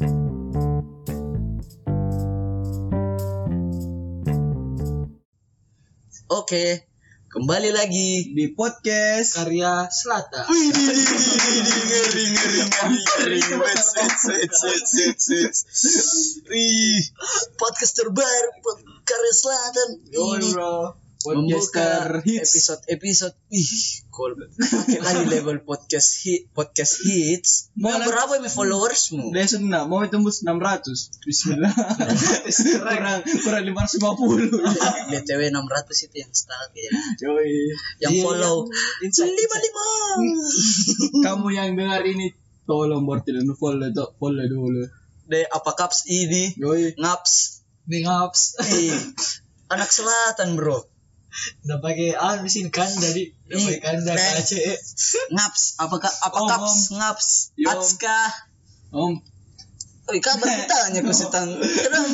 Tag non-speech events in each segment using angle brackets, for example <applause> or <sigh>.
Oke, kembali lagi di podcast karya Selatan. Podcast terbaru karya Selatan ini bro podcaster hits episode episode ih kol <laughs> pakai lagi level podcast hit podcast hits. Mau Mana- berapa ini followersmu? Dia sudah mau tembus 600 Bismillah. Kurang kurang 550 btw 600 itu yang stuck ya. Yoi. Yang Iya, follow Insight, lima lima. kamu yang dengar ini tolong bortil follow follow dulu. De apa caps? Ini Yoi. Ngaps. Ih, anak selatan bro Udah pakai ah mesin kan jadi udah pakai kanda kace. ngaps. Apakah apa Om, caps ngaps? Atska Om. Wih, kabar kita hanya <laughs> terang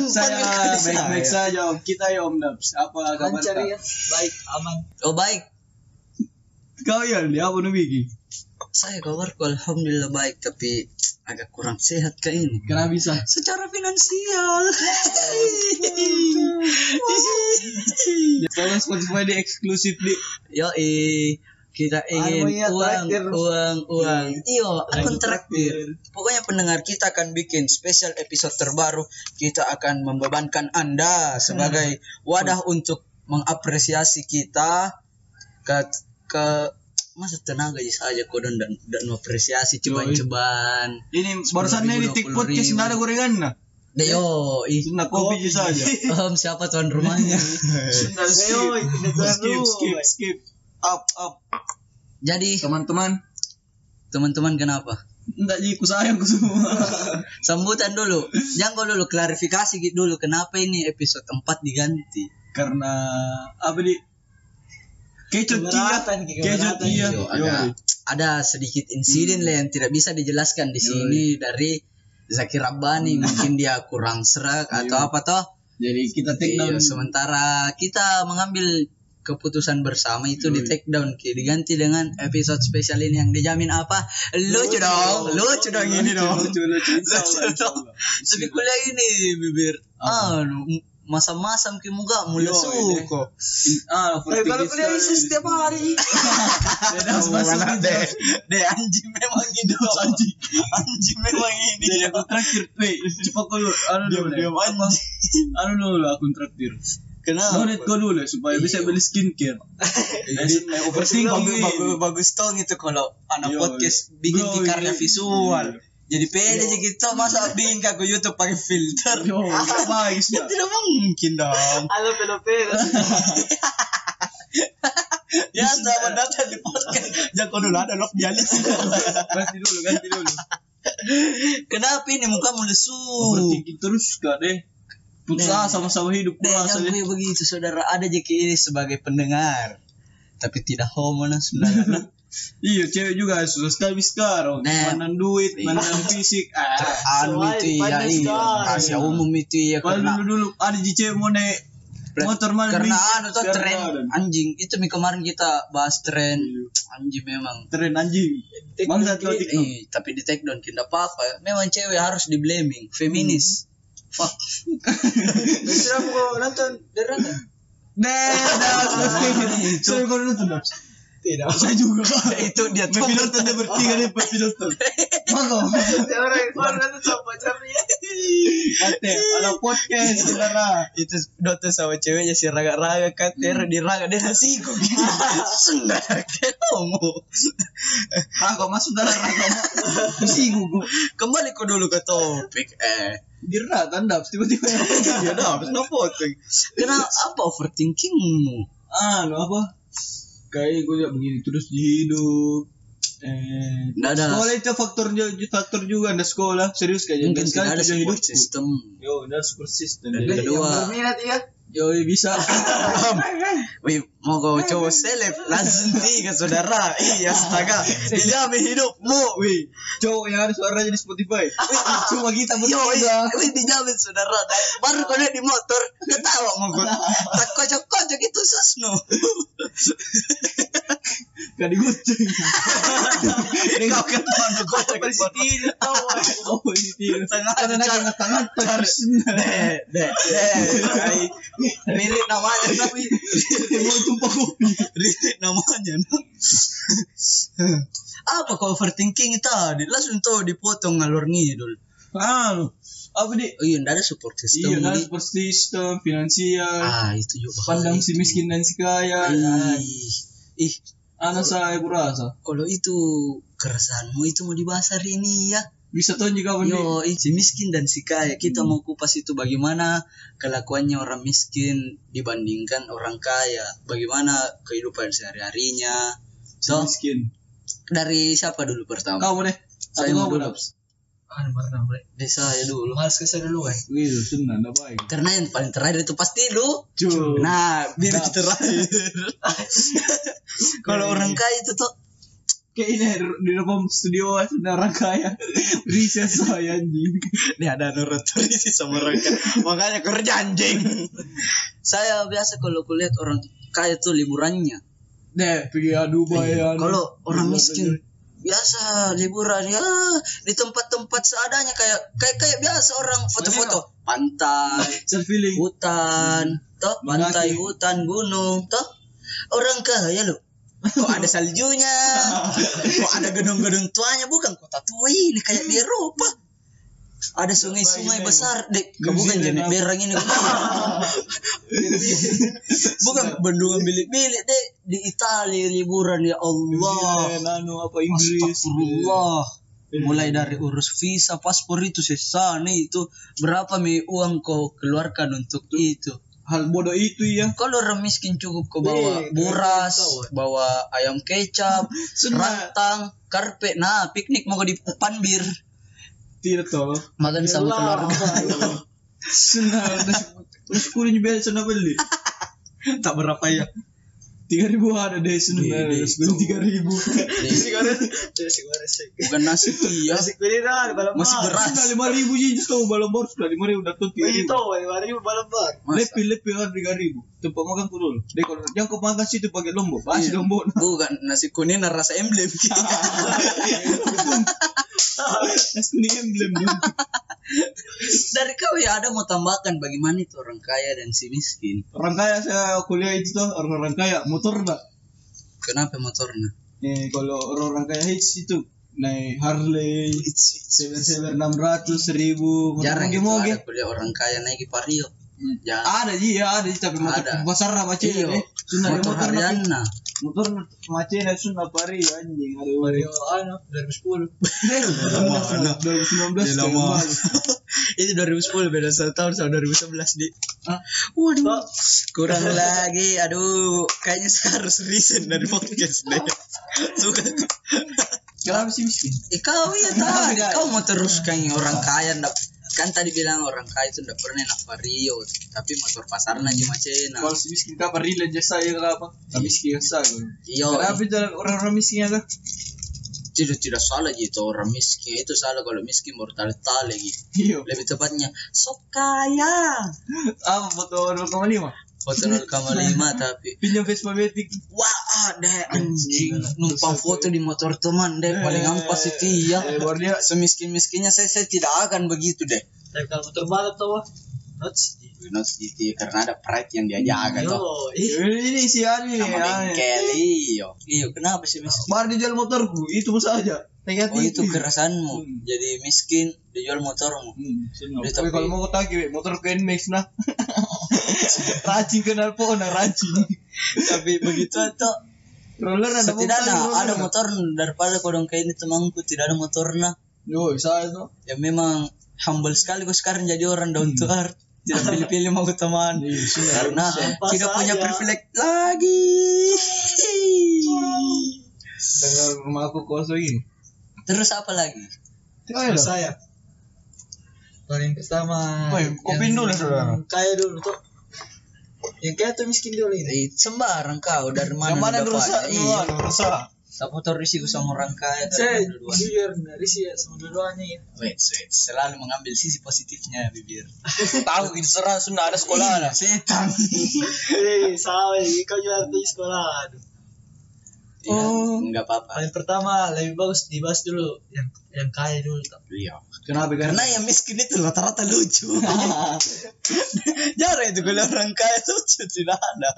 <laughs> saya baik-baik saya. saja Om. Kita ya Om Dabs. Apa kabar Lancar ya. Baik, aman. oh baik. Kau ya dia apa Bigi saya kabarku alhamdulillah baik tapi agak kurang sehat kayak ini kenapa bisa secara finansial tolong Spotify di eksklusif di yo kita ingin Anu ya, uang, traktir. uang, uang. Iyo, akun traktir. traktir. Pokoknya pendengar kita akan bikin spesial episode terbaru. Kita akan membebankan Anda sebagai wadah untuk mengapresiasi kita ke ke masa tenaga saja kau dan dan, dan mengapresiasi cobaan-cobaan. ini barusan ini di tik podcast nggak ada gorengan nah Deyo, ih. Sudah kopi saja <laughs> Om siapa tuan rumahnya? <laughs> Ayo, kita skip skip skip up up Jadi teman-teman teman-teman kenapa? enggak jadi sayang semua <laughs> Sambutan dulu. Jangan kau dulu klarifikasi gitu dulu kenapa ini episode 4 diganti. karena apa di kecut iya. Kecut iya. Ada ada sedikit insiden lah yang tidak bisa dijelaskan di sini dari Zakir Rabbani. Mungkin dia kurang serak atau apa toh. jadi kita take down. Iya, sementara kita mengambil keputusan bersama itu di take down Ki. diganti dengan episode spesial ini yang dijamin apa? Lucu dong lucu dong ini dong. lucu lucu. Tapi kuliah ini bibir. Anu masam-masam ki muka mulai Yo, suko. ah Tapi kalau kuliah isi setiap hari. <laughs> Deh, deh anjing memang gitu anjing, anjing memang ini. jadi aku traktir. Weh cepat dulu. Anu dulu. Diam anjing. anu dulu akun traktir. Kenapa? donate kau dulu supaya bisa beli skincare. <laughs> Jadi Jadi overthinking. Bagus, bagus, bagus tong itu kalau anak Yo, podcast bikin ki karya iya. visual. Jadi pede aja kita masa <laughs> bikin ke YouTube pakai filter. yo bagus Ya ya tidak mungkin dong. Halo pelo-pelo. <laughs> Ya selamat datang di podcast. Jangan dulu ada lock dialis. <laughs> ganti dulu ganti dulu Kenapa ini mukamu lesu? overthinking terus gak deh putus sama-sama hidup Deh, jangan begitu saudara. Ada JK ini sebagai pendengar. Tapi tidak homo nah sebenarnya. Iya cewek juga susah sekali sekarang Nah. mandang duit Iya. mandang fisik ah <laughs> anu itu ya iya. sekali. Rahasia umum itu ya kalau karena dulu dulu ada di cewek mau naik motor mana karena anu tuh tren anjing itu mi kemarin kita bahas tren Iya. anjing memang tren anjing bangsa tuh TikTok tapi di take down tidak apa-apa memang cewek harus di blaming feminis fuck <laughs> Bisa aku nonton dari nonton. Dah, <laughs> selesai. Saya kalau nonton. Tidak. Saya juga. itu dia tuh Tapi nonton dia bertiga nih, Pak nonton. Maka, Setiap orang yang keluar nonton sama pacarnya. kate, ada podcast, saudara. itu Dota sama ceweknya si raga-raga kater di raga dia nasi kok <laughs> sudah ketemu Ah, kok masuk dalam agama? Mesti gugu. kembali ke dulu ke topik eh Dira kan Dabs, tiba-tiba. ya dah harus potong kenapa apa overthinkingmu Anu apa? Kayak gue ya begini terus di hidup. Eh, Nggak ada. sekolah itu faktor faktor juga ada sekolah serius kayak mungkin tidak ada support hidupku. system Yo, ada support system. Dan kedua- ya. Yo, bisa. <laughs> Wih, mau kau cowok seleb langsung tiga saudara. Iya, astaga. Dijamin hidupmu. Wih, cowok yang ada suaranya di Spotify. Cuma kita bertiga. wih, dijamin saudara. Baru kau lihat di motor, ketawa mau kau. Tak kocok-kocok itu susno. Gak digucing. <laughs> Kau kan mana gocek Apa sih tidak tahu? Oh ini nak cara- ingat tangan Charles. Deh, deh, deh. <laughs> Kai. Rilit namanya tapi Mau tumpah kopi. Rilit namanya. Apa kau overthinking tadi? Langsung tuh dipotong ngalur ngidul. Anu, apa di? Oh iya, ndak ada support system. Iya, kan Di. support system, finansial, Ah, itu juga pandang si miskin dan si kaya. Ih, ih, Anak saya kurasa. kalau itu keresahanmu itu mau dibahas hari ini ya. Bisa tuh juga. Yo, si miskin dan si kaya. Kita mau kupas itu bagaimana kelakuannya orang miskin dibandingkan orang kaya. Bagaimana kehidupan sehari-harinya. So, miskin. dari siapa dulu pertama? Kau boleh. Saya mau dulu. Ah, boleh. Dari saya dulu. Males ke saya dulu, eh. Gitu, senang, dah baik. Karena yang paling terakhir itu pasti lu. Cuy. Nah, biar terakhir. <laughs> Kalau orang kaya itu tuh Kayak ini di dalam studio sudah orang kaya. Riset saya anjing. Dia ada nuruturi sih sama mereka. Makanya kerja anjing. Saya biasa kalau kulihat orang kaya tuh liburannya. Deh, pergi ya Dubai ya. Kalau orang miskin biasa liburan ya di tempat-tempat seadanya kayak kayak kayak biasa orang foto-foto pantai, <laughs> hutan, toh pantai, hutan, gunung, toh orang kaya loh. Kok ada saljunya? Kok ada gedung-gedung tuanya? Bukan kota tua ini kayak di Eropa. Ada sungai-sungai besar, dek. Bukan apa? berang ini. <laughs> Bukan bendungan bilik-bilik, dek. Di Italia liburan ya Allah. Anu apa Inggris. Astagfirullah. Mulai dari urus visa, paspor itu sesane itu berapa mi uang kau keluarkan untuk itu? Hal bodoh itu ya. Kalau orang miskin cukup kau bawa Eh, buras, tahu. bawa ayam kecap, <laughs> rantang, karpet. Nah, piknik mau di panbir, Tidak tahu. makan sama keluarga. <laughs> Senang. Terus kuliah biasa sana beli. <laughs> tak berapa ya? Tiga ribu ada deh deh, Beli tiga ribu. Nasi goreng. Nasi goreng sih. Bukan nasi iya. Nasi goreng dah, Masih beras. Sudah lima ribu sih tahu balon bor sudah lima ribu dapat tiga ribu. Itu, lima ribu bar. Masa? Lebih lebih kan tiga ribu. Tempat makan kurul. Deh kalau yang kau makan situ pakai lombok. Pasti Iya. lombok. <laughs> Bukan nasi kuning rasa emblem. <laughs> Nasi kuning emblem. <laughs> Dari kau ya ada mau tambahkan bagaimana itu orang kaya dan si miskin. Orang kaya saya kuliah itu tuh orang-orang kaya motor mbak. Kenapa motornya? Eh kalau orang-orang kaya itu naik Harley, seven seven enam ratus seribu, Jarang itu moge ada kuliah orang kaya naik Vario. Jarang. Ada ji ya ada ji tapi motor Ada. pasar lah macam Iya. Motor motor. Motor macam ini sunnah pari anjing ada Mario, ano, 2010. Dua ribu sembilan belas Dia lama. <laughs> Itu 2010 beda satu tahun sama 2011 di. Waduh. Kurang lagi. Aduh, kayaknya harus resign dari podcast deh. Suka. Kenapa sih miskin? Eh, kau ya enggak. kau mau terus kayak orang kaya ndak kan tadi bilang orang kaya itu ndak pernah nak vario tapi motor pasarnya aja macena Kalau si miskin relay jasa ya apa? Tapi miskin jasa kan. iya Kenapa itu orang-orang miskin ya tidak tidak salah gitu orang miskin itu salah kalau miskin baru tali tali gitu Iya. lebih tepatnya sok kaya Apa foto 0,5? foto 0,5 tapi Pinjam Vespa Matic. wah ada anjing numpang foto di motor teman deh paling ampas itu ya Eh, baru dia semiskin miskinnya saya saya tidak akan begitu deh Tapi kalau motor balap tau, ah. Notes. Not gitu karena ada pride yang dia jaga tuh ih. ini si Ani sama Ani. bengkel iyo iyo kenapa sih miskin Baru dia jual motorku, itu saja. Tengah oh itu kerasanmu Hmm. jadi miskin dijual motormu Hmm. Dia Tapi kalau mau kau tagih, motor ke Nmax nah. <laughs> rajin kenal po nah rajin. tapi begitu tuh Roller ada setidaknya roller. ada motor daripada kodong kayak ini temanku tidak ada motornya Yo, bisa itu. ya memang humble sekali gue sekarang jadi orang down to earth tidak pilih-pilih mau ke teman Iya, karena tidak punya privilege lagi Dengan rumah aku kosong ini. terus apa lagi Terus saya. Paling pertama. Kopi dulu, saudara. Kaya dulu tuh. Yang kaya tuh miskin dulu ini. Eh, sembarang kau dari mana Yang mana rusak? iya Iya, rusak. tak motor risiko sama orang kaya Saya jujur dari sih ya sama dua-duanya ya. wait wait selalu mengambil sisi positifnya bibir <laughs> Tahu gitu serah sudah ada sekolah lah. setan <laughs> Eh, salah, kau juga di sekolah. Aduh. Ya, nggak apa-apa. Paling pertama lebih bagus dibahas dulu yang yang kaya dulu. Iya. Kenapa? Karena yang miskin itu rata-rata lucu. <laughs> <laughs> Jarang itu kalau orang kaya lucu tidak ada.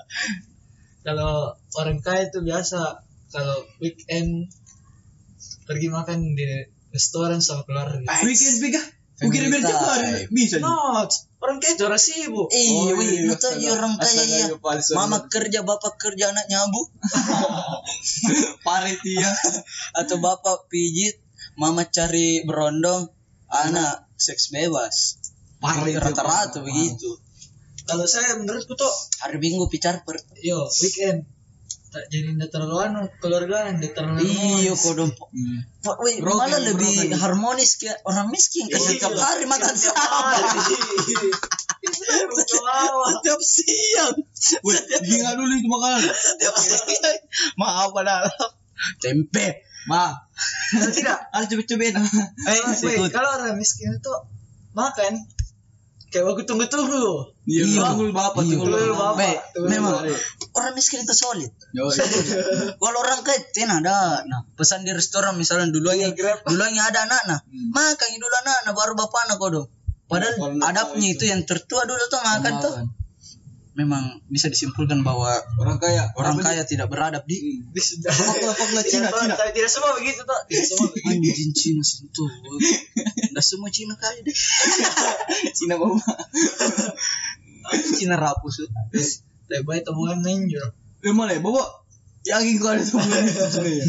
Kalau orang kaya itu biasa kalau weekend pergi makan di restoran sama keluarga. Weekend Bega. Mungkin biar tiap hari time. bisa. nih. No, orang kaya orang sibuk. Iya, Oh, iya, astaga. iya orang kaya ya. iya, palsu. Mama kerja, bapak kerja, anak nyabu. <laughs> Parit ya. Atau bapak pijit, mama cari berondong, anak seks bebas. Parit Rata-rata begitu. Kalau saya menurutku tuh Hari Minggu picar per. yo weekend tak jadi ndak terlalu anu keluarga ndak terlalu Iya, harmonis. kok dong. Hmm. Wih, malah lebih harmonis kayak orang miskin kayak Iya. tiap hari makan sama. hari. Itu bukan lawak. Tiap siang. Wih, Ingat dulu itu makanan. Tiap siang. Maaf padahal. Tempe. Ma, tidak ada cepet-cepet. Eh, kalau orang miskin itu makan kayak waktu tunggu-tunggu. Iya, Iya. tunggu bapak, Iya. tunggu Tunggu bapak. memang bapak. orang miskin itu solid. Iya. <laughs> Kalau orang kaya tidak ada. Nah, pesan di restoran misalnya dulunya Iya, Grab. dulunya ada anak nah. Hmm. Makan dulu anak nah baru bapak anak kodong. Padahal adabnya itu yang tertua dulu tuh makan tuh. Memang bisa disimpulkan bahwa Orang kaya, orang apa kaya tidak beradab di Hmm. Di <laughs> Cina, Tidak, Cina. tidak, tidak semua <laughs> begitu tuh. Tidak semua begitu. anjing Cina sentuh. Enggak semua Cina kali deh. <laughs> Cina bawa. Cina rapuh su. Tapi baik tabungan nenjol. Eh mana ya, bawa? Yakin kau ada Cina ya.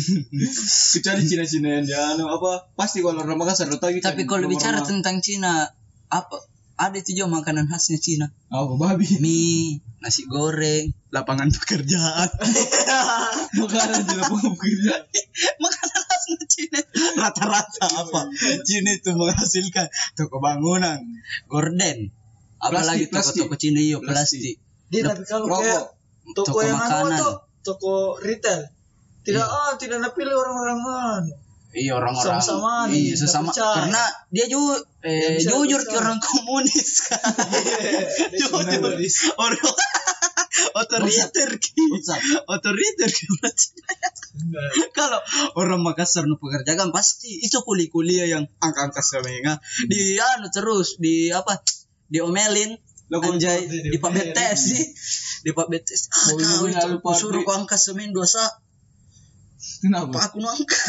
Kecuali Cina-Cina yang dia anu apa? Pasti kalau orang Makassar tahu gitu. Tapi kalau bicara tentang Cina, apa? Ada itu juga makanan khasnya Cina. apa babi? Mie, nasi goreng, lapangan pekerjaan. <laughs> Makanan di lapangan pekerjaan. makanan khasnya Cina. Rata-rata apa? Cina itu menghasilkan toko bangunan, gorden. Apalagi Plastik, toko-toko Cina iya Plastik. Dia tapi kalau Rokok. kayak toko, Toko yang anu makanan. tuh, toko retail. Tidak ah, tidak napilih orang-orang anu. Iya orang-orang. Nih, iya sesama. percaya. karena dia juga eh, bisa jujur ke percaya. orang komunis kan. <laughs> <laughs> jujur. komunis. orang <laughs> otoriter otoriter kalau orang Makassar nu pekerjakan pasti itu kuliah-kuliah yang angka-angka semenga di anu terus di apa diomelin. Anjay di- BTS sih di Pak BTS ah kau suruh angkat semen dosa Kenapa? Pak aku nu angkat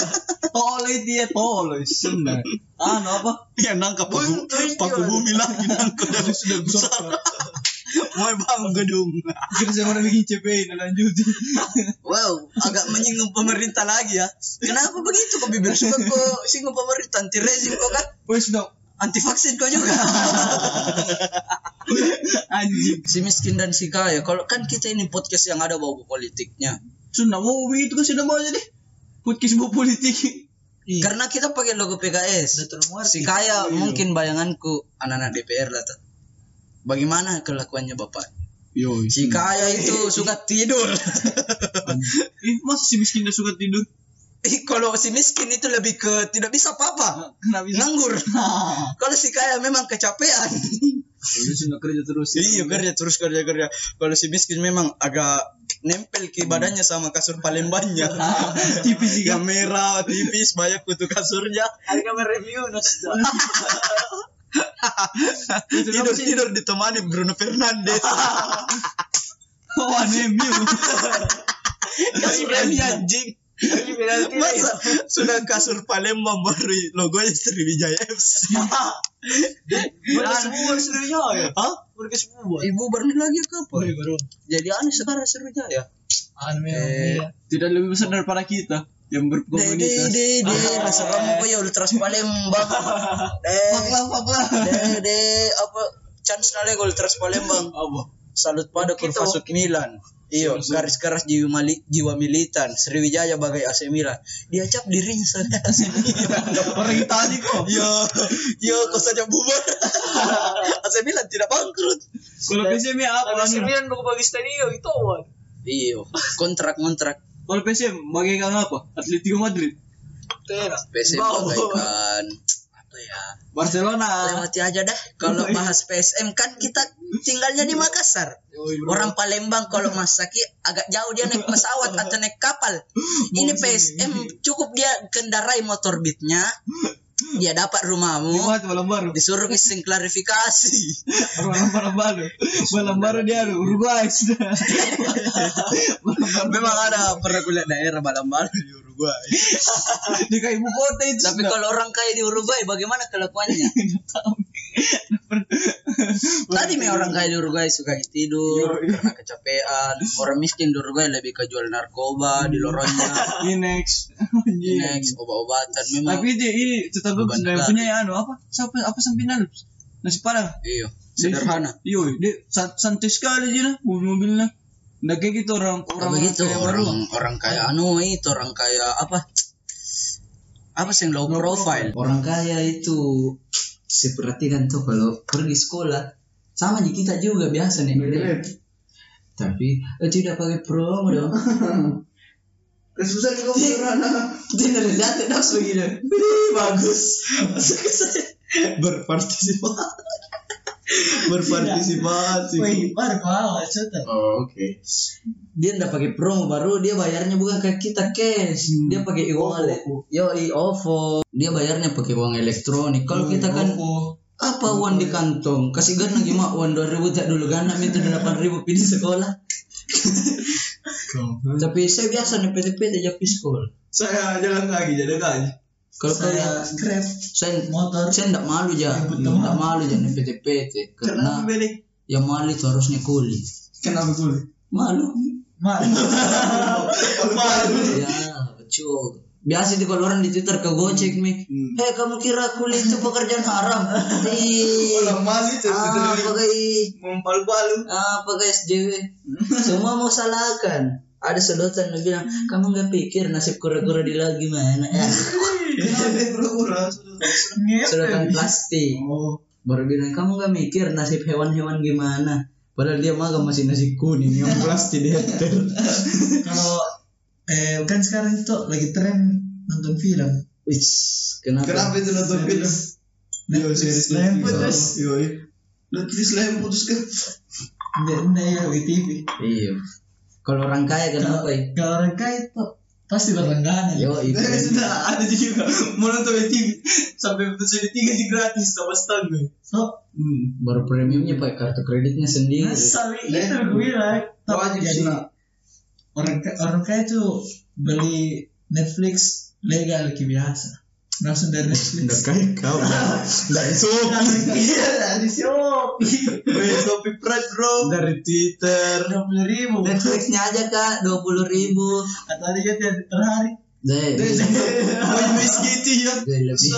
<laughs> Tolong dia tolong sebenarnya. Anu apa? ya nangkap paku paku bumi lagi nangkap dari sudah besar mau bangun gedung Kira saya mau bikin CPI dan lanjutin. wow agak menyinggung pemerintah lagi ya kenapa begitu kok bibir suka kok singgung pemerintah anti rezim kok kan Wes dong. anti vaksin kok juga <laughs> Anjing. si miskin dan si kaya kalau kan kita ini podcast yang ada bau politiknya Sudah mau begitu kan sudah mau aja deh. Podcast bu politik. karena kita pakai logo PKS si kaya mungkin bayanganku anak-anak DPR lah tuh bagaimana kelakuannya bapak Yo. si kaya itu suka tidur <laughs> Ih, masa si miskin udah suka tidur? Ih, kalau si miskin itu lebih ke tidak bisa apa-apa Kenapa bisa? nganggur <laughs> kalau si kaya memang kecapean <laughs> Udah sudah kerja terus. iya kerja terus kerja kerja kalau si miskin memang agak nempel ke badannya sama kasur Palembangnya <laughs> Tipis sih yang merah tipis banyak kutu kasurnya Hari kami review nas. <laughs> tidur tidur ditemani Bruno Fernandes <laughs> Oh, anemi. kasih premi anjing. Masa sudah kasur Palembang baru logonya Sriwijaya FC Mereka semua serunya ya. Hah? Mereka semua. ibu baru lagi ke apa Baru baru. jadi aneh sekarang Sriwijaya memang. Eh, iya. Tidak lebih besar daripada kita yang Dede, berkomunitas. dede, rasa <laughs> kamu kayak ultras Palembang. Deh, Fakla, fakla. dede, apa chance nale ultras Palembang. Apa? Salut pada Kita Kurvasut Milan. Iyo, garis keras jiwa, mali, jiwa militan. Sriwijaya bagai AC Milan. Dia cap dirinya saja AC Milan. Orang Itali kok. Yo, yo, kau saja bubar. <laughs> AC Milan tidak bangkrut. Kalau PSM ya apa? Anu? sembilan mau bagi stadion itu awan. Iyo, kontrak kontrak. Kalau PSM bagaikan apa? Atletico Madrid. PC Bau. bagaikan ya. Barcelona. lewati aja dah. Kalau bahas PSM kan kita tinggalnya di Makassar. <laughs> Orang Palembang kalau Mas Saki agak jauh dia naik pesawat atau naik kapal. <laughs> Ini PSM cukup dia kendarai motor beatnya <laughs> dia dapat rumahmu tuh malam baru. disuruh iseng klarifikasi <laughs> Malam malam baru. Malam baru dia Uruguay. <laughs> memang ada pernah kuliah daerah malam-malam di Uruguay <laughs> Di kayak ibu kota itu. tapi kalau orang kaya di Uruguay bagaimana kelakuannya tadi nih orang kaya di Uruguay suka tidur karena kecapean orang miskin di Uruguay lebih ke jual narkoba di lorongnya Inex. next obat-obatan memang Tapi ini Beban sudah negara. punya ya anu apa? Siapa apa sampinan? Nasi padang. iya sederhana Iyo, dia sa- santai sekali aja lah mobil-mobilnya. Nggak kayak gitu orang orang orang begitu kayak orang baru. orang kaya anu itu orang kaya apa apa sih yang low profile orang kaya itu saya perhatikan tuh kalau pergi sekolah sama di kita juga biasa nih tapi eh, tidak pakai promo dong <laughs> Kesusahan kamu <laughs> sederhana. Tidak lihat das begini. Wih, bagus. <laughs> Masuk ke saya. Berpartisipasi. <laughs> Berpartisipasi. Wih, baru kau Oh, oke. Dia ndak pakai promo baru dia bayarnya bukan ke kita cash. Dia pakai e-wallet. Yo, i OVO. Dia bayarnya pakai uang elektronik. Kalau kita kan apa uang di kantong? Kasih gana gimana uang 2000 tak dulu gana minta 8000 pilih sekolah. <laughs> Tapi saya biasa nih PT-PT aja sekolah. Saya jalan kaki, jalan kaki. Kalau saya grab, saya motor, saya tidak malu ya, tidak malu ya nih PT-PT karena yang malu itu harusnya kuli. Kenapa gue? Malu. Malu. <laughs> Malu. Ya, betul. Biasa di kalau orang di Twitter ke Gojek mi, Hmm. hei kamu kira kuli itu pekerjaan haram? <laughs> Ih, malu itu. ah, pakai Mempal-palu. ah, pakai SJW. Semua mau salahkan. Ada sedotan yang bilang, kamu nggak pikir nasib kura-kura di laut gimana? Ya, Kenapa pura-pura? sedotan plastik. Oh. baru bilang kamu gak mikir nasib hewan-hewan gimana padahal dia makan masih nasi kuning yang <laughs> plastik di kalau eh kan sekarang itu lagi tren nonton film wis kenapa Kenapa itu nonton film? Lain Netflix. putus. Netflix lain putus kan? Nggak, nggak ya di TV iya kalau orang kaya kenapa kalau orang kaya itu pasti berlangganan yo <laughs> itu. Sudah ada juga. Mau nonton di TV sampai episode tiga sih gratis sama setengah. so Hmm. baru premiumnya pakai kartu kreditnya sendiri. Masa itu gue bilang. Wajib sih. orang orang kaya tuh beli Netflix legal kayak biasa langsung dari Netflix. kaya kau. <laughs> Dari iya dari Shopee. Weh, Shopee Pride bro. dari Twitter. Dua puluh ribu. Netflixnya aja kak. Dua puluh ribu. Atau ada kan per hari US gitu ya. lebih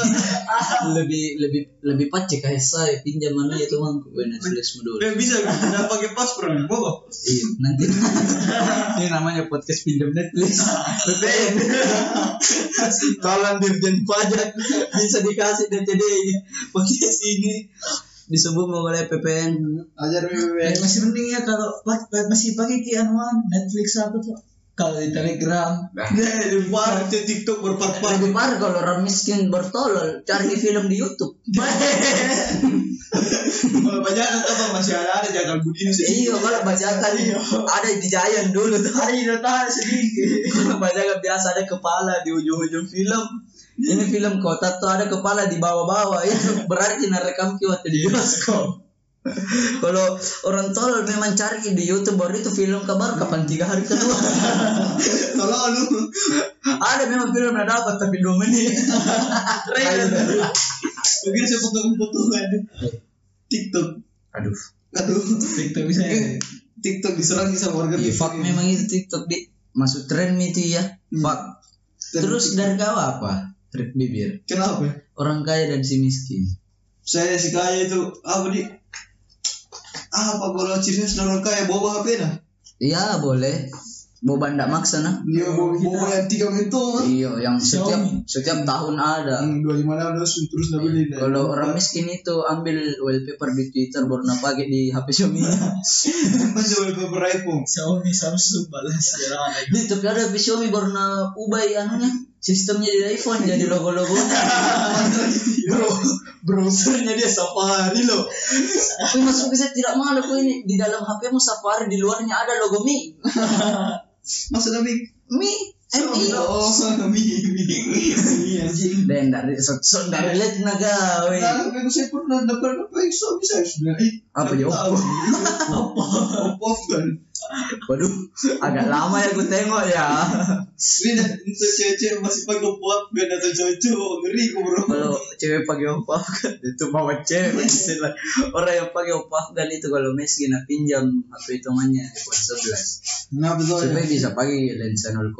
lebih lebih lebih pacik kayak saya pinjam mana itu mang gue Netflix dulu Eh, bisa nggak pakai paspor nih, bawa. Iya, nanti. Ini namanya podcast pinjam Netflix. Tolong dirjen pajak. Bisa dikasih DTD ini. Podcast ini. Disebut oleh PPN. Ajar BBM. masih penting ya kalau masih pakai kianuan Netflix apa tuh kalau di Telegram Nah, <laughs> di bar, di TikTok berpar-par. Lebih parah kalau orang miskin bertolol cari film di YouTube. <laughs> Kalau banyak apa masih ada ada jangan budi sih. iya, kalau bajakan ada di Giant dulu <laughs> tuh. ada di data sedikit Kalau bajakan biasa ada kepala di ujung-ujung film. Ini film kota tuh ada kepala di bawah-bawah ya berarti narekam ki waktu di bioskop. <laughs> Kalau orang tolol memang cari di YouTube baru itu film kabar kapan tiga hari kedua. <laughs> Kalau lu ada memang film yang dapat tapi dua menit. <laughs> mungkin saya potong-potongan TikTok. Aduh. Aduh. TikTok bisa ya TikTok diserang sama warga Iya, fuck memang itu TikTok di masuk tren itu ya. Fuck. Terus dari kau apa? Trik bibir. Kenapa? Orang kaya dan si miskin. Saya si kaya itu apa di apa kalau ciri khas orang kaya bawa HP nah? Iya boleh. Boba ndak maksa nah. Dia bawa bawa yang tiga mentor. Iya, yang setiap setiap tahun ada. Yang dua lima enam terus terus nggak beli. Kalau orang miskin itu ambil wallpaper di Twitter baru nak pakai di HP Xiaomi. <laughs> masih wallpaper iPhone. Xiaomi Samsung balas ya Di tapi ada HP Xiaomi baru nak ubah anunya sistemnya di iPhone jadi logo-logonya bro <laughs> <laughs> browsernya dia Safari loh aku masuk saya tidak malu aku ini di dalam HP mu Safari di luarnya ada logo Mi <laughs> Maksudnya? Mi Mi Oh, mi, mi, mi, anjing. dan dari so, so dari lihat naga Nah, tapi saya pernah dapat apa iso bisa sudah. Apa ya. <laughs> Apa? Apa kan? Waduh agak lama ya gue tengok ya Ini untuk cewek-cewek masih pakai pop gak datang cowok-cowok ngeri kok bro. kalau cewek pakai opa Afgan itu bawa cewek <laughs> orang yang pakai opa Afgan itu kalau Messi nak pinjam HP hitungannya iPhone 11 Nah betul. supaya bisa pakai lensa 0,5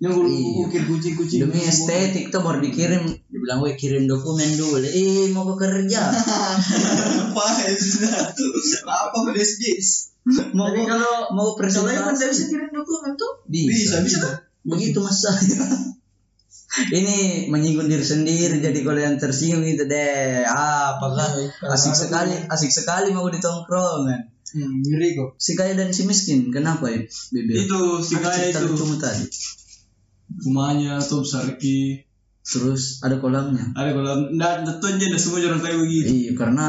Yang gue Iya. ukir kucing-kucing. demi estetik tuh baru dikirim dibilang gue kirim dokumen dulu. Eh mau bekerja <laughs> Apa ya sudah? Apa Flash mau Tapi kalau mau kalau iPhone tidak bisa presentasi kirim dokumen tuh. Bisa, bisa. begitu mas. Saya <laughs> ini menyinggung diri sendiri jadi kalau yang tersinggung itu deh ah apakah asik sekali asik sekali mau di tongkrongan. Hmm, ngeri kok. si kaya dan si miskin kenapa ya bibir? Itu si kaya itu. lucumu tadi? Rumahnya tuh besarki. Terus ada kolamnya Ada kolam. Nggak, tentu aja ada semua jalan kayak begitu. iya karena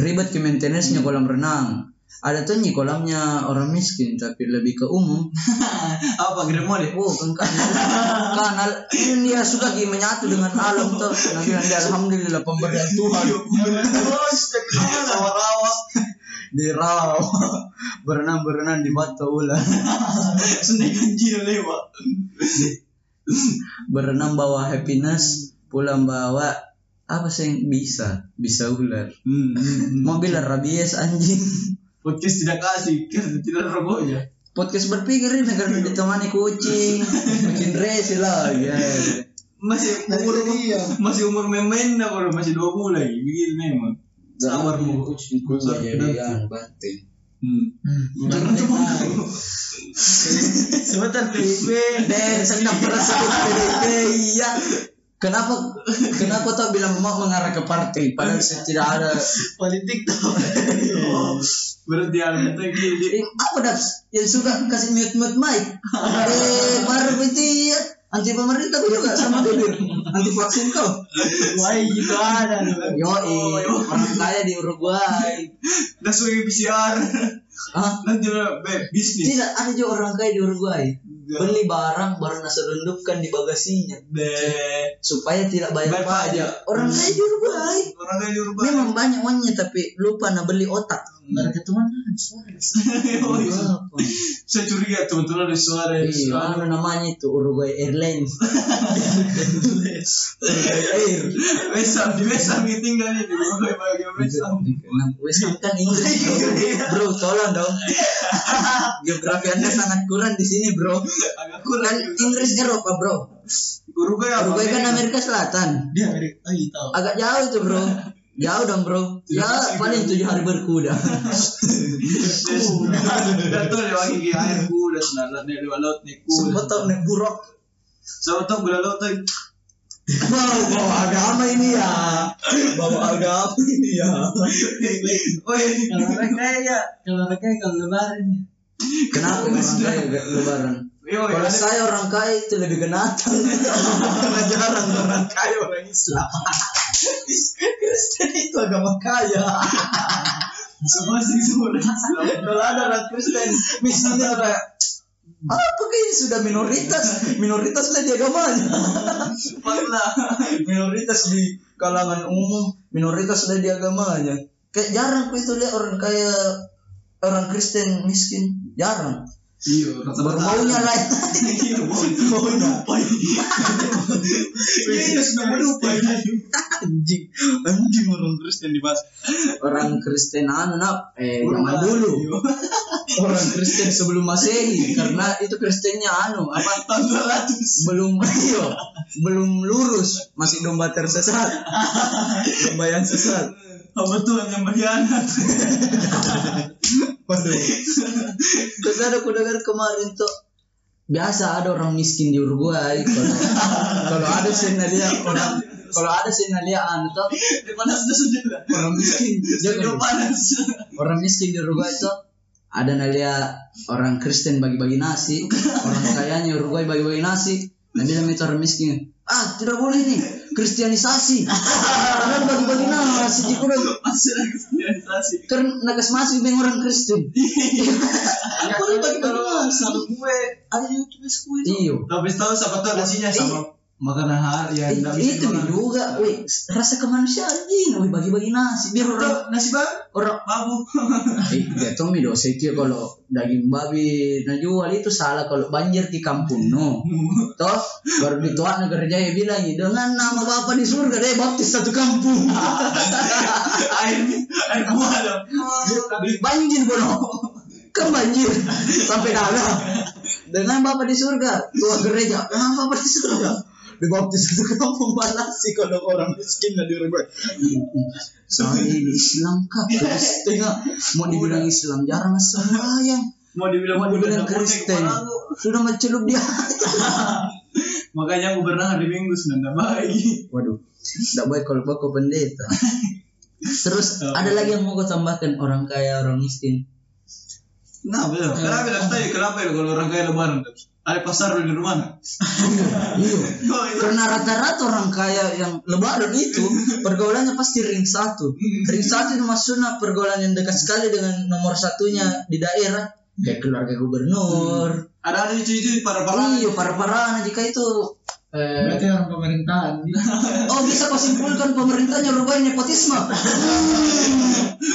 ribet ke maintenance-nya kolam renang ada tuh nih kolamnya orang miskin tapi lebih ke umum <laughs> Apa gede mau deh? oh kan kan kan ini dia suka ki menyatu dengan alam tuh nanti nanti alhamdulillah pemberian Tuhan Rawa-rawa. di rawa berenang berenang di batu ular <laughs> Seneng anjing lewat. <laughs> berenang bawa happiness pulang bawa apa sih yang bisa bisa ular Hmm. mobil rabies anjing Podcast tidak kasih, kan tidak rokoknya. podcast berpikir ini karena ditemani kucing kucing resi lah ya Masih umur masih umur dah baru masih dua bulan lagi. Begitu memang. Sabar mu. kucing kucing jadi kan banting Hmm. Jangan cuma <laughs> sebentar PIP dan sedang tersebut PDP iya. Kenapa kenapa tak bilang mau mengarah ke partai padahal tidak ada. Politik tuh <laughs> Berarti ada. Eh, apa dah? Yang suka kasih mute mute mic eh baru itu ya anti pemerintah juga sama bibir anti vaksin kau. Wah gitu ada. Yo orang kaya di Uruguay. Dah sebagai PCR. ah Nanti bisnis. tidak ada juga orang kaya di Uruguay. Beli barang baru nasi rendupkan di bagasinya. Be. supaya tidak bayar pajak. orang kaya di Uruguay. Orang kayak di rumah. memang banyak uangnya tapi lupa nah beli otak Nggak ketemuan Suarez <laughs> Oh, iya. Saya curiga teman-teman ada suara Iya, apa namanya itu Uruguay Airlines. <laughs> Uruguay Air. Wesam di Wesam ini tinggal nih di rumah bagian Wesam. West Ham kan Inggris bro. tolong dong. <laughs> Geografi anda sangat kurang di sini bro. Agak Kan kurang. Inggris Eropa bro. Uruguay? Uruguay kan Amerika Selatan. dia Amerika oh iya tahu Agak jauh tuh bro. Jauh dong bro. Ya paling tujuh hari berkuda. Udah tuh lewat gigi air kuda senalat nih lewat laut nih kuda. tau naik buruk. Sama tuh gula laut tuh. Wow, bawa agama ini ya. Bawa agama ini ya. Woi, kalau mereka ya kalau mereka kalau lebaran ya Kenapa gak lebaran? Kalau saya orang kaya itu lebih genatan. Karena jarang orang kaya orang Islam. Kristen itu agama kaya. semua sih semua orang Islam. Kalau ada orang Kristen, misalnya kayak apa kayaknya sudah minoritas, minoritas lah di agamanya. Pernah. minoritas di kalangan umum, minoritas lah di agamanya. Kayak jarang itu lihat orang kaya orang Kristen miskin, jarang. Iya, Baru maunya lah. Iya, maunya. Iya, sudah melupa. anjing. Anjing orang Kristen dibahas. Orang Kristen anu nak eh zaman dulu. orang Kristen sebelum masehi karena itu Kristennya anu apa? Tahun 200. belum iya. Belum lurus. Masih domba tersesat. Domba yang sesat Apa tuh yang berkhianat? <laughs> Waduh. terus ada aku dengar kemarin tuh biasa ada orang miskin di Uruguay kalau kalau ada senalia orang kalau ada senalia anu tuh Di panas dah sudah. orang miskin Sudah jangan panas. orang miskin di Uruguay itu ada nalia orang Kristen bagi-bagi nasi orang kayanya Uruguay bagi-bagi nasi nah bilang itu orang miskin ah tidak boleh nih kristianisasi. Karena bagi-bagi nasi Masih ada kristianisasi. karena nakas masih dengan orang Kristen. Ya, Boleh bagi-bagi kalau nasi satu kue ada YouTube itu. iyo Tapi tahu siapa tahu nasinya sama makanan hari ya. Eh, itu dimakan. juga, wih, rasa kemanusiaan gini, wih, bagi-bagi nasi, biar orang nasi bang? orang Babu. Eh, dia tuh mi dosa itu kalau daging babi na jual itu salah kalau banjir di kampung no. <laughs> Toh baru dituan negara jaya bilang dengan nama bapak di surga deh baptis satu kampung. <laughs> air air. Tapi banjir bono. Kan banjir sampai dalam. Dengan bapak di surga tua gereja dengan bapak di surga. Dibaptis satu kampung balas sih kalau orang miskin di rumah. Soalnya ini Islam kah? Terus tengok mau dibilang Islam jarang sembahyang. Mau dibilang Mau dibilang Kristen sudah mencelup dia. Makanya aku pernah hari Minggu sudah baik. Waduh, tidak baik kalau baku pendeta. Terus ada lagi yang mau gue tambahkan orang kaya orang miskin. Nah betul. Kenapa bilang tadi kenapa ya kalau orang kaya lebaran? Ada pasar di rumah. Iya. <laughs> Oh, itu. Karena rata-rata orang kaya yang lebaran itu pergaulannya pasti ring satu. Ring satu itu maksudnya pergaulan yang dekat sekali dengan nomor satunya di daerah. Kayak keluarga gubernur. Ada ada itu itu para para. Iya, para-para jika itu eh, Berarti orang pemerintahan. <laughs> Oh bisa kau simpulkan pemerintahnya rubah nepotisme.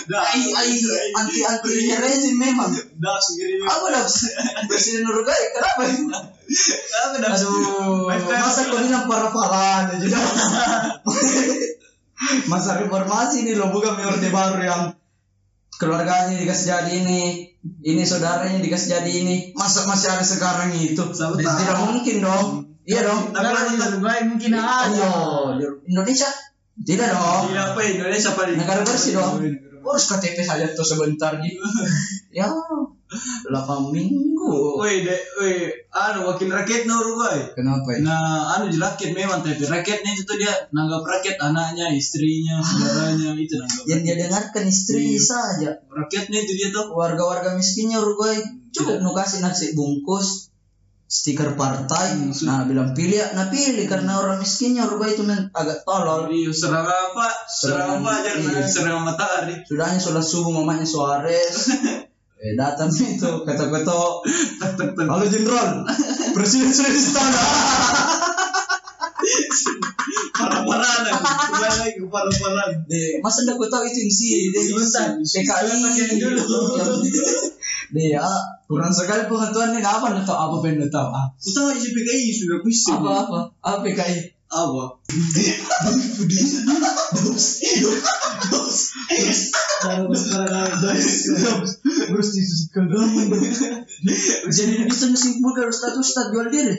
Dah, <laughs> Ai ai anti anti rezim memang. dah sendiri. Apa dah <laughs> presiden Uruguay kenapa? Kenapa dah? Aduh, masa kau bilang para-para juga. masa reformasi ini loh bukan orde baru yang keluarganya dikasih jadi ini, ini saudaranya dikasih jadi ini. Masa masih ada sekarang itu? Tidak mungkin dong. Iya dong. Tapi Kalau di kan Uruguay mungkin ada. Ayo, di Indonesia tidak dong. Iya apa Indonesia paling Negara bersih dong. Urus KTP saja tuh sebentar gitu. <laughs> ya, 8 minggu. Woi, de, woi, anu wakil rakyat no Uruguay. Kenapa ya? Nah, anu rakyat memang tapi rakyatnya itu dia nanggap rakyat anaknya, istrinya, <laughs> saudaranya itu nanggap. Yang dia dengarkan istri saja. Rakyatnya itu dia tuh. Warga-warga miskinnya Uruguay cukup nu kasih nasi bungkus stiker partai nah bilang pilih ya nah pilih karena orang miskinnya Uruguay itu men- agak tolol Iya, serang apa? Serang apa aja? iya. Serang matahari. sudahnya sholat subuh mamanya Suarez <laughs> eh datang itu kata-kata Tak tak tak. halo jenderal presiden sudah istana lagi ke parah-parahan. Deh, masa ndak kau tahu itu yang si dia Susah, PKI dulu. Dia kurang sekali pengetahuannya apa ndak tahu apa pengen tahu ah. Ku tahu isi PKI sudah pusing. apa apa? Apa PKI Apa? Terus disusikan Jadi bisa disimpulkan Ustaz Ustaz jual diri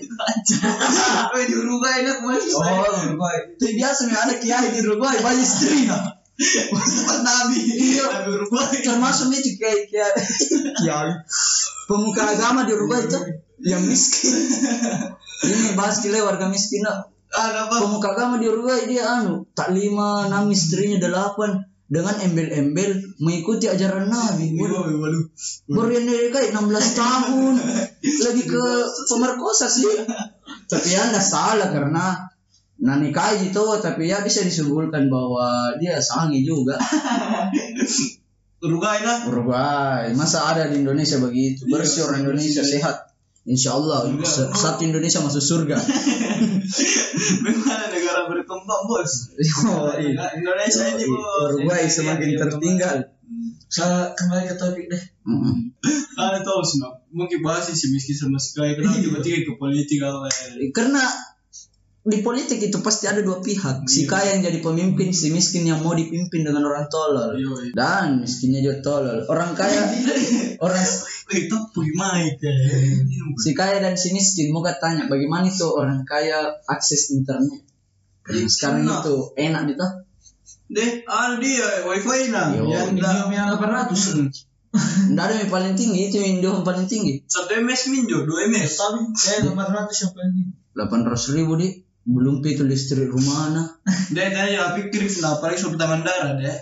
Woi di Uruguay nak kemarin. Oh Uruguay Itu biasa nih ada kiai di Uruguay banyak istrinya Tempat Nabi. Iya. Uruguay. Termasuk itu kiai kiai Kiai Pemuka agama di Uruguay itu Yang miskin Ini bahas kile warga miskin nak. Apa? Pemuka agama di Uruguay dia anu Tak lima, enam istrinya delapan. Dengan embel-embel mengikuti ajaran Nabi. Baru yang kayak 16 <laughs> tahun. Lebih ke pemerkosa sih. Tapi ya nggak salah karena nah nikahi itu tapi ya bisa disimpulkan bahwa dia sangi juga. Uruguay lah. Uruguay masa ada di Indonesia begitu? Bersih orang Indonesia sehat Insya Allah se- satu Indonesia masuk surga <laughs> Memang negara berkembang bos. Oh, iya. Indonesia ini bos. Uruguay semakin tertinggal Saya kembali ke topik deh. Ada tahu sih. Mungkin bahas si miskin sama si kaya kenapa tiba-tiba ke politik ya. karena di politik itu pasti ada dua pihak si kaya yang jadi pemimpin si miskin yang mau dipimpin dengan orang tolol Yo, yo. dan miskinnya juga tolol orang kaya <laughs> orang itu si kaya dan si miskin mau tanya bagaimana itu orang kaya akses internet yang sekarang itu enak gitu Deh, anu dia wifi nah. Yo. Yang yang 800. Hmm. Nggak ada yang paling tinggi itu yang Indo yang paling tinggi Satu MS minjo, dua MS. Tapi eh 800 yang paling tinggi. delapan ratus ribu di belum itu listrik rumah anak Deh, tanya ya pikir lah, apalagi sobat taman darah deh.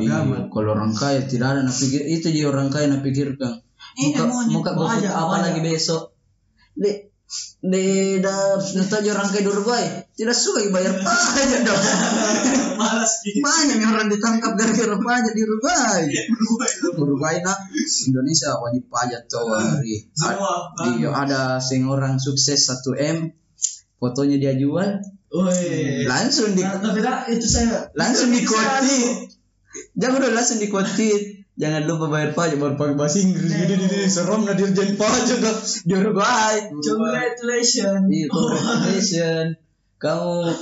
Iya, kalau orang kaya tidak ada nak pikir itu dia orang kaya nak pikirkan. Ini muka muka aja, apa lagi besok? Di di dah neta orang kayak Uruguay tidak suka bayar pajak dong. <laughs> Malas gitu. banyak orang ditangkap gara-gara pajak di Uruguay Uruguay nak Indonesia wajib pajak tuh hari. Semua. iya ada sing orang sukses 1 m fotonya dia jual Woi. langsung di Nah, itu saya langsung di quote jangan udah langsung di quote jangan lupa bayar pajak baru pakai bahasa Inggris gini gini serem nah dirjen pajak dah di Uruguay Congratulations. Iya, congratulations. Kamu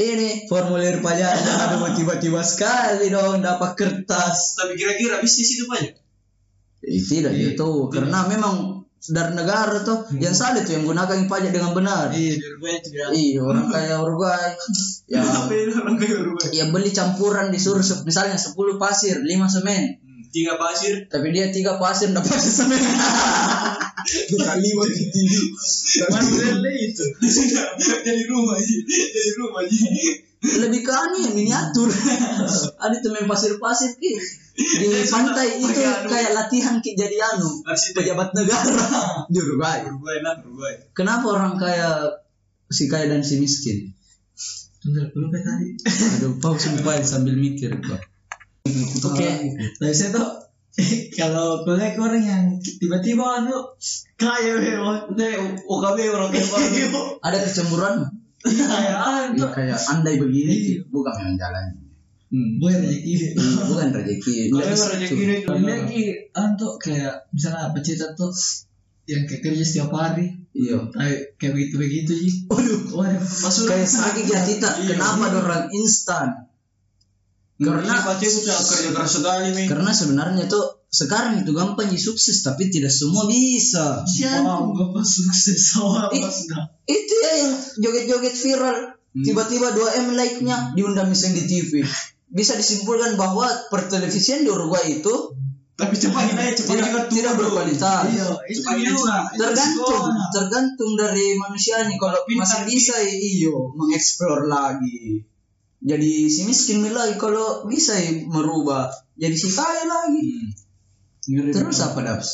ini formulir pajaknya ada tiba-tiba sekali dong dapat kertas. Tapi kira-kira bisnis itu banyak. Eh, tidak gitu, karena memang dari negara tuh yang salah tuh yang gunakan pajak dengan benar. Iya, di Uruguay. Iya, orang kaya Uruguay. <laughs> Ya, orang kayak Uruguay? ya beli campuran disuruh se- misalnya 10 pasir, 5 semen. Hmm, Tiga pasir. Tapi dia tiga pasir dapat semen. <laughs> Lima tinggi. Mana itu? Jadi rumah sih. Jadi rumah sih. lebih ke anu ya miniatur <laughs> ada tuh main pasir-pasir ki di pantai itu Pakai anu. kayak latihan ki jadi anu pejabat negara <laughs> di Uruguay Uruguay nak Uruguay. kenapa orang kaya si kaya dan si miskin Tunggu dulu tadi. aduh pau sumpah sambil mikir kok Oke, dari saya tuh <laughs> kalau kuliah ke orang yang tiba-tiba anu kaya memang OKB orang kayak <laughs> ada kecemburuan? Kaya anu ya, kayak andai begini Ki. bukan memang jalan. Bukan rezeki. Iya, bukan rezeki. Bisa rezeki. Kalau lagi anu kayak misalnya pecinta tuh yang kayak kerja setiap hari. Iya. Kayak kayak begitu begitu sih Waduh. waduh masuk kayak sakit ya Tita kenapa orang instan Karena pasti aku sudah kerja keras sekali nih. Karena sebenarnya tuh sekarang itu gampang di sukses tapi tidak semua bisa. Wow, bapak sukses sama Ih. mas dah. Itu ya yang joget-joget viral. Tiba-tiba 2 M like-nya diundang misalnya di TV. Bisa disimpulkan bahwa pertelevisian di Uruguay itu Tapi cepat kita ya cepat tidak, tidak berkualitas. Iya, itu juga. Tergantung, tergantung dari manusianya. Kalau masih bisa iyo mengeksplor lagi. Jadi si miskin lagi kalau bisa ya merubah jadi si kaya lagi. Terus apa daps?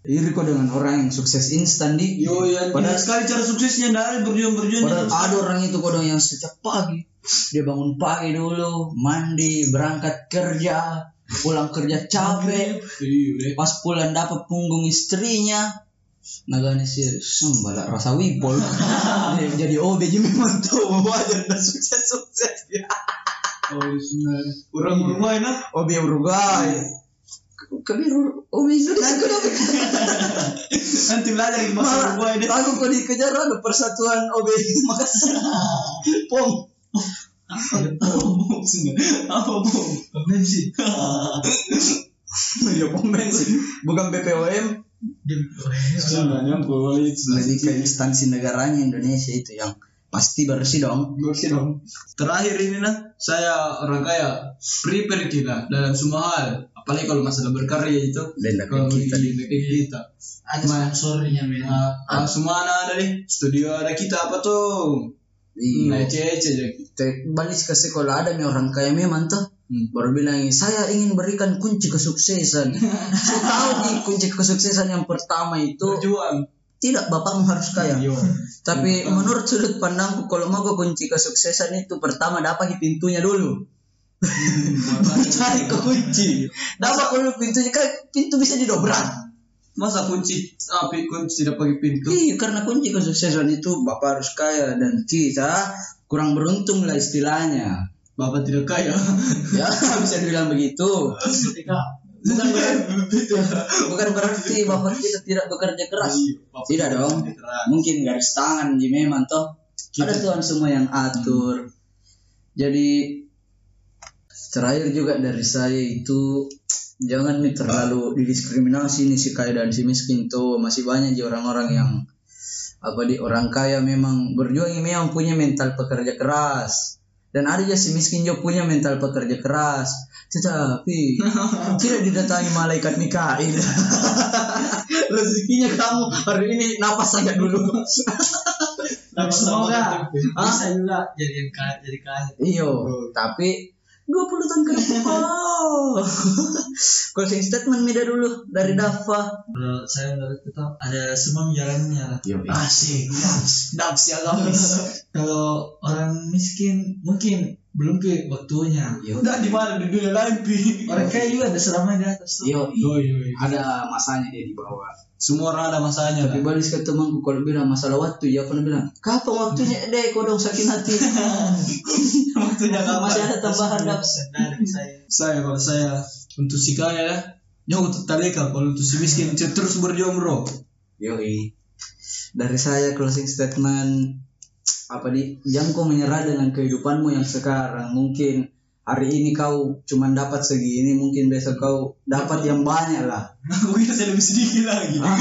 Iri kok dengan orang yang sukses instan di. Yo ya, Padahal- sekali cara suksesnya dari berjuang berjuang. Padahal ada orang itu kodong yang sejak pagi dia bangun pagi dulu, mandi, berangkat kerja, pulang kerja capek, Iya, pas pulang dapat punggung istrinya. Nagani sih sembala rasa wipol. <laughs> Dia jadi OB jadi <laughs> memang tuh wajar dan sukses sukses ya. Orang Uruguay nak. OB Uruguay. Kebiru OB <laughs> Indonesia kenapa? Nanti belajar di Malah, Uruguay deh. Aku kok dikejar ada persatuan OB Makassar. <laughs> Pom. Apa bom? Pemain sih. Ya pom bensin. Bukan BPOM. Ke instansi negaranya Indonesia itu yang pasti bersih dong. Bersih dong. Terakhir ini nah, saya orang kaya prepare kita dalam semua hal. Apalagi kalau masalah berkarya itu. Dan Kalau kita di di negeri kita. Ada sponsornya men. Ah, ah, semua anak ada nih. Studio ada kita apa tuh? Nah, Iya. ece-ece aja. Te- balik ke sekolah ada nih orang kaya memang tuh Hmm. baru bilang saya ingin berikan kunci kesuksesan <laughs> saya tahu nih kunci kesuksesan yang pertama itu Berjuang. tidak bapakmu harus kaya Yo. tapi menurut sudut pandangku kalau mau ke kunci kesuksesan itu pertama dapat pintunya dulu <laughs> cari ke kunci dapat dulu pintunya kan pintu bisa didobrak Masa kunci api kunci tidak pakai pintu? Iya, karena kunci kesuksesan itu bapak harus kaya dan kita kurang beruntung lah istilahnya. Bapak tidak kaya. Ya, bisa dibilang begitu. Ketika Bukan berarti, bukan berarti bapak kita tidak bekerja keras. Tidak dong. Mungkin garis tangan ji memang toh. Ada Tuhan semua yang atur. Jadi terakhir juga dari saya itu jangan nih terlalu didiskriminasi nih si kaya dan si miskin tuh masih banyak ji orang-orang yang apa di orang kaya memang berjuang memang punya mental pekerja keras dan ada juga si miskin juga punya mental pekerja keras. Tetapi tidak didatangi malaikat Mikail. <laughs> Rezekinya kamu hari ini napas saja dulu. Tapi semoga bisa juga jadi yang kaya jadi kaya. iyo tapi 20 tahun ke depan. <laughs> <laughs> Closing statement Mida dulu dari Dava. Menurut saya menurut kita ada semua jalannya lah. Asik. Daps. Daps ya. <laughs> Kalau orang miskin mungkin belum ke waktunya. Udah di mana di dunia lain pi. Orang kaya juga ada selamanya di atas tuh. Yo, iya. ada masanya dia di bawah Semua orang ada masanya. Tapi balik ke temanku kalau bilang masalah waktu, ya pernah bilang, kapan waktunya deh kau dong sakit hati. <laughs> Waktunya kapan? Masih ada tambahan daps. Dari saya. Saya kalau saya untuk si kaya ya. Jangan untuk taleka kalau untuk si miskin terus berjuang bro. Yoi. Dari saya closing statement apa di jangan kau menyerah dengan kehidupanmu yang sekarang. Mungkin hari ini kau cuma dapat segini, mungkin besok kau dapat yang banyak lah. Aku kira saya lebih sedikit lagi. Ah,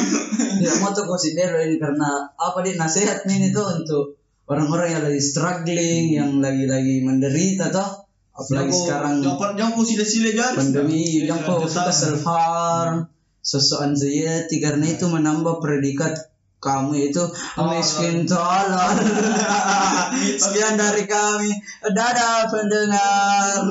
ya mau tuh consider ini karena apa di nasihat ini tuh untuk orang-orang yang lagi struggling, yang lagi-lagi menderita toh. Apalagi sekarang Jangan jangan kau sila-sila garis. pandemi yang kau suka self harm sosok anxiety karena itu menambah predikat kamu itu miskin tolol. <laughs> Sekian dari kami. Dadah pendengar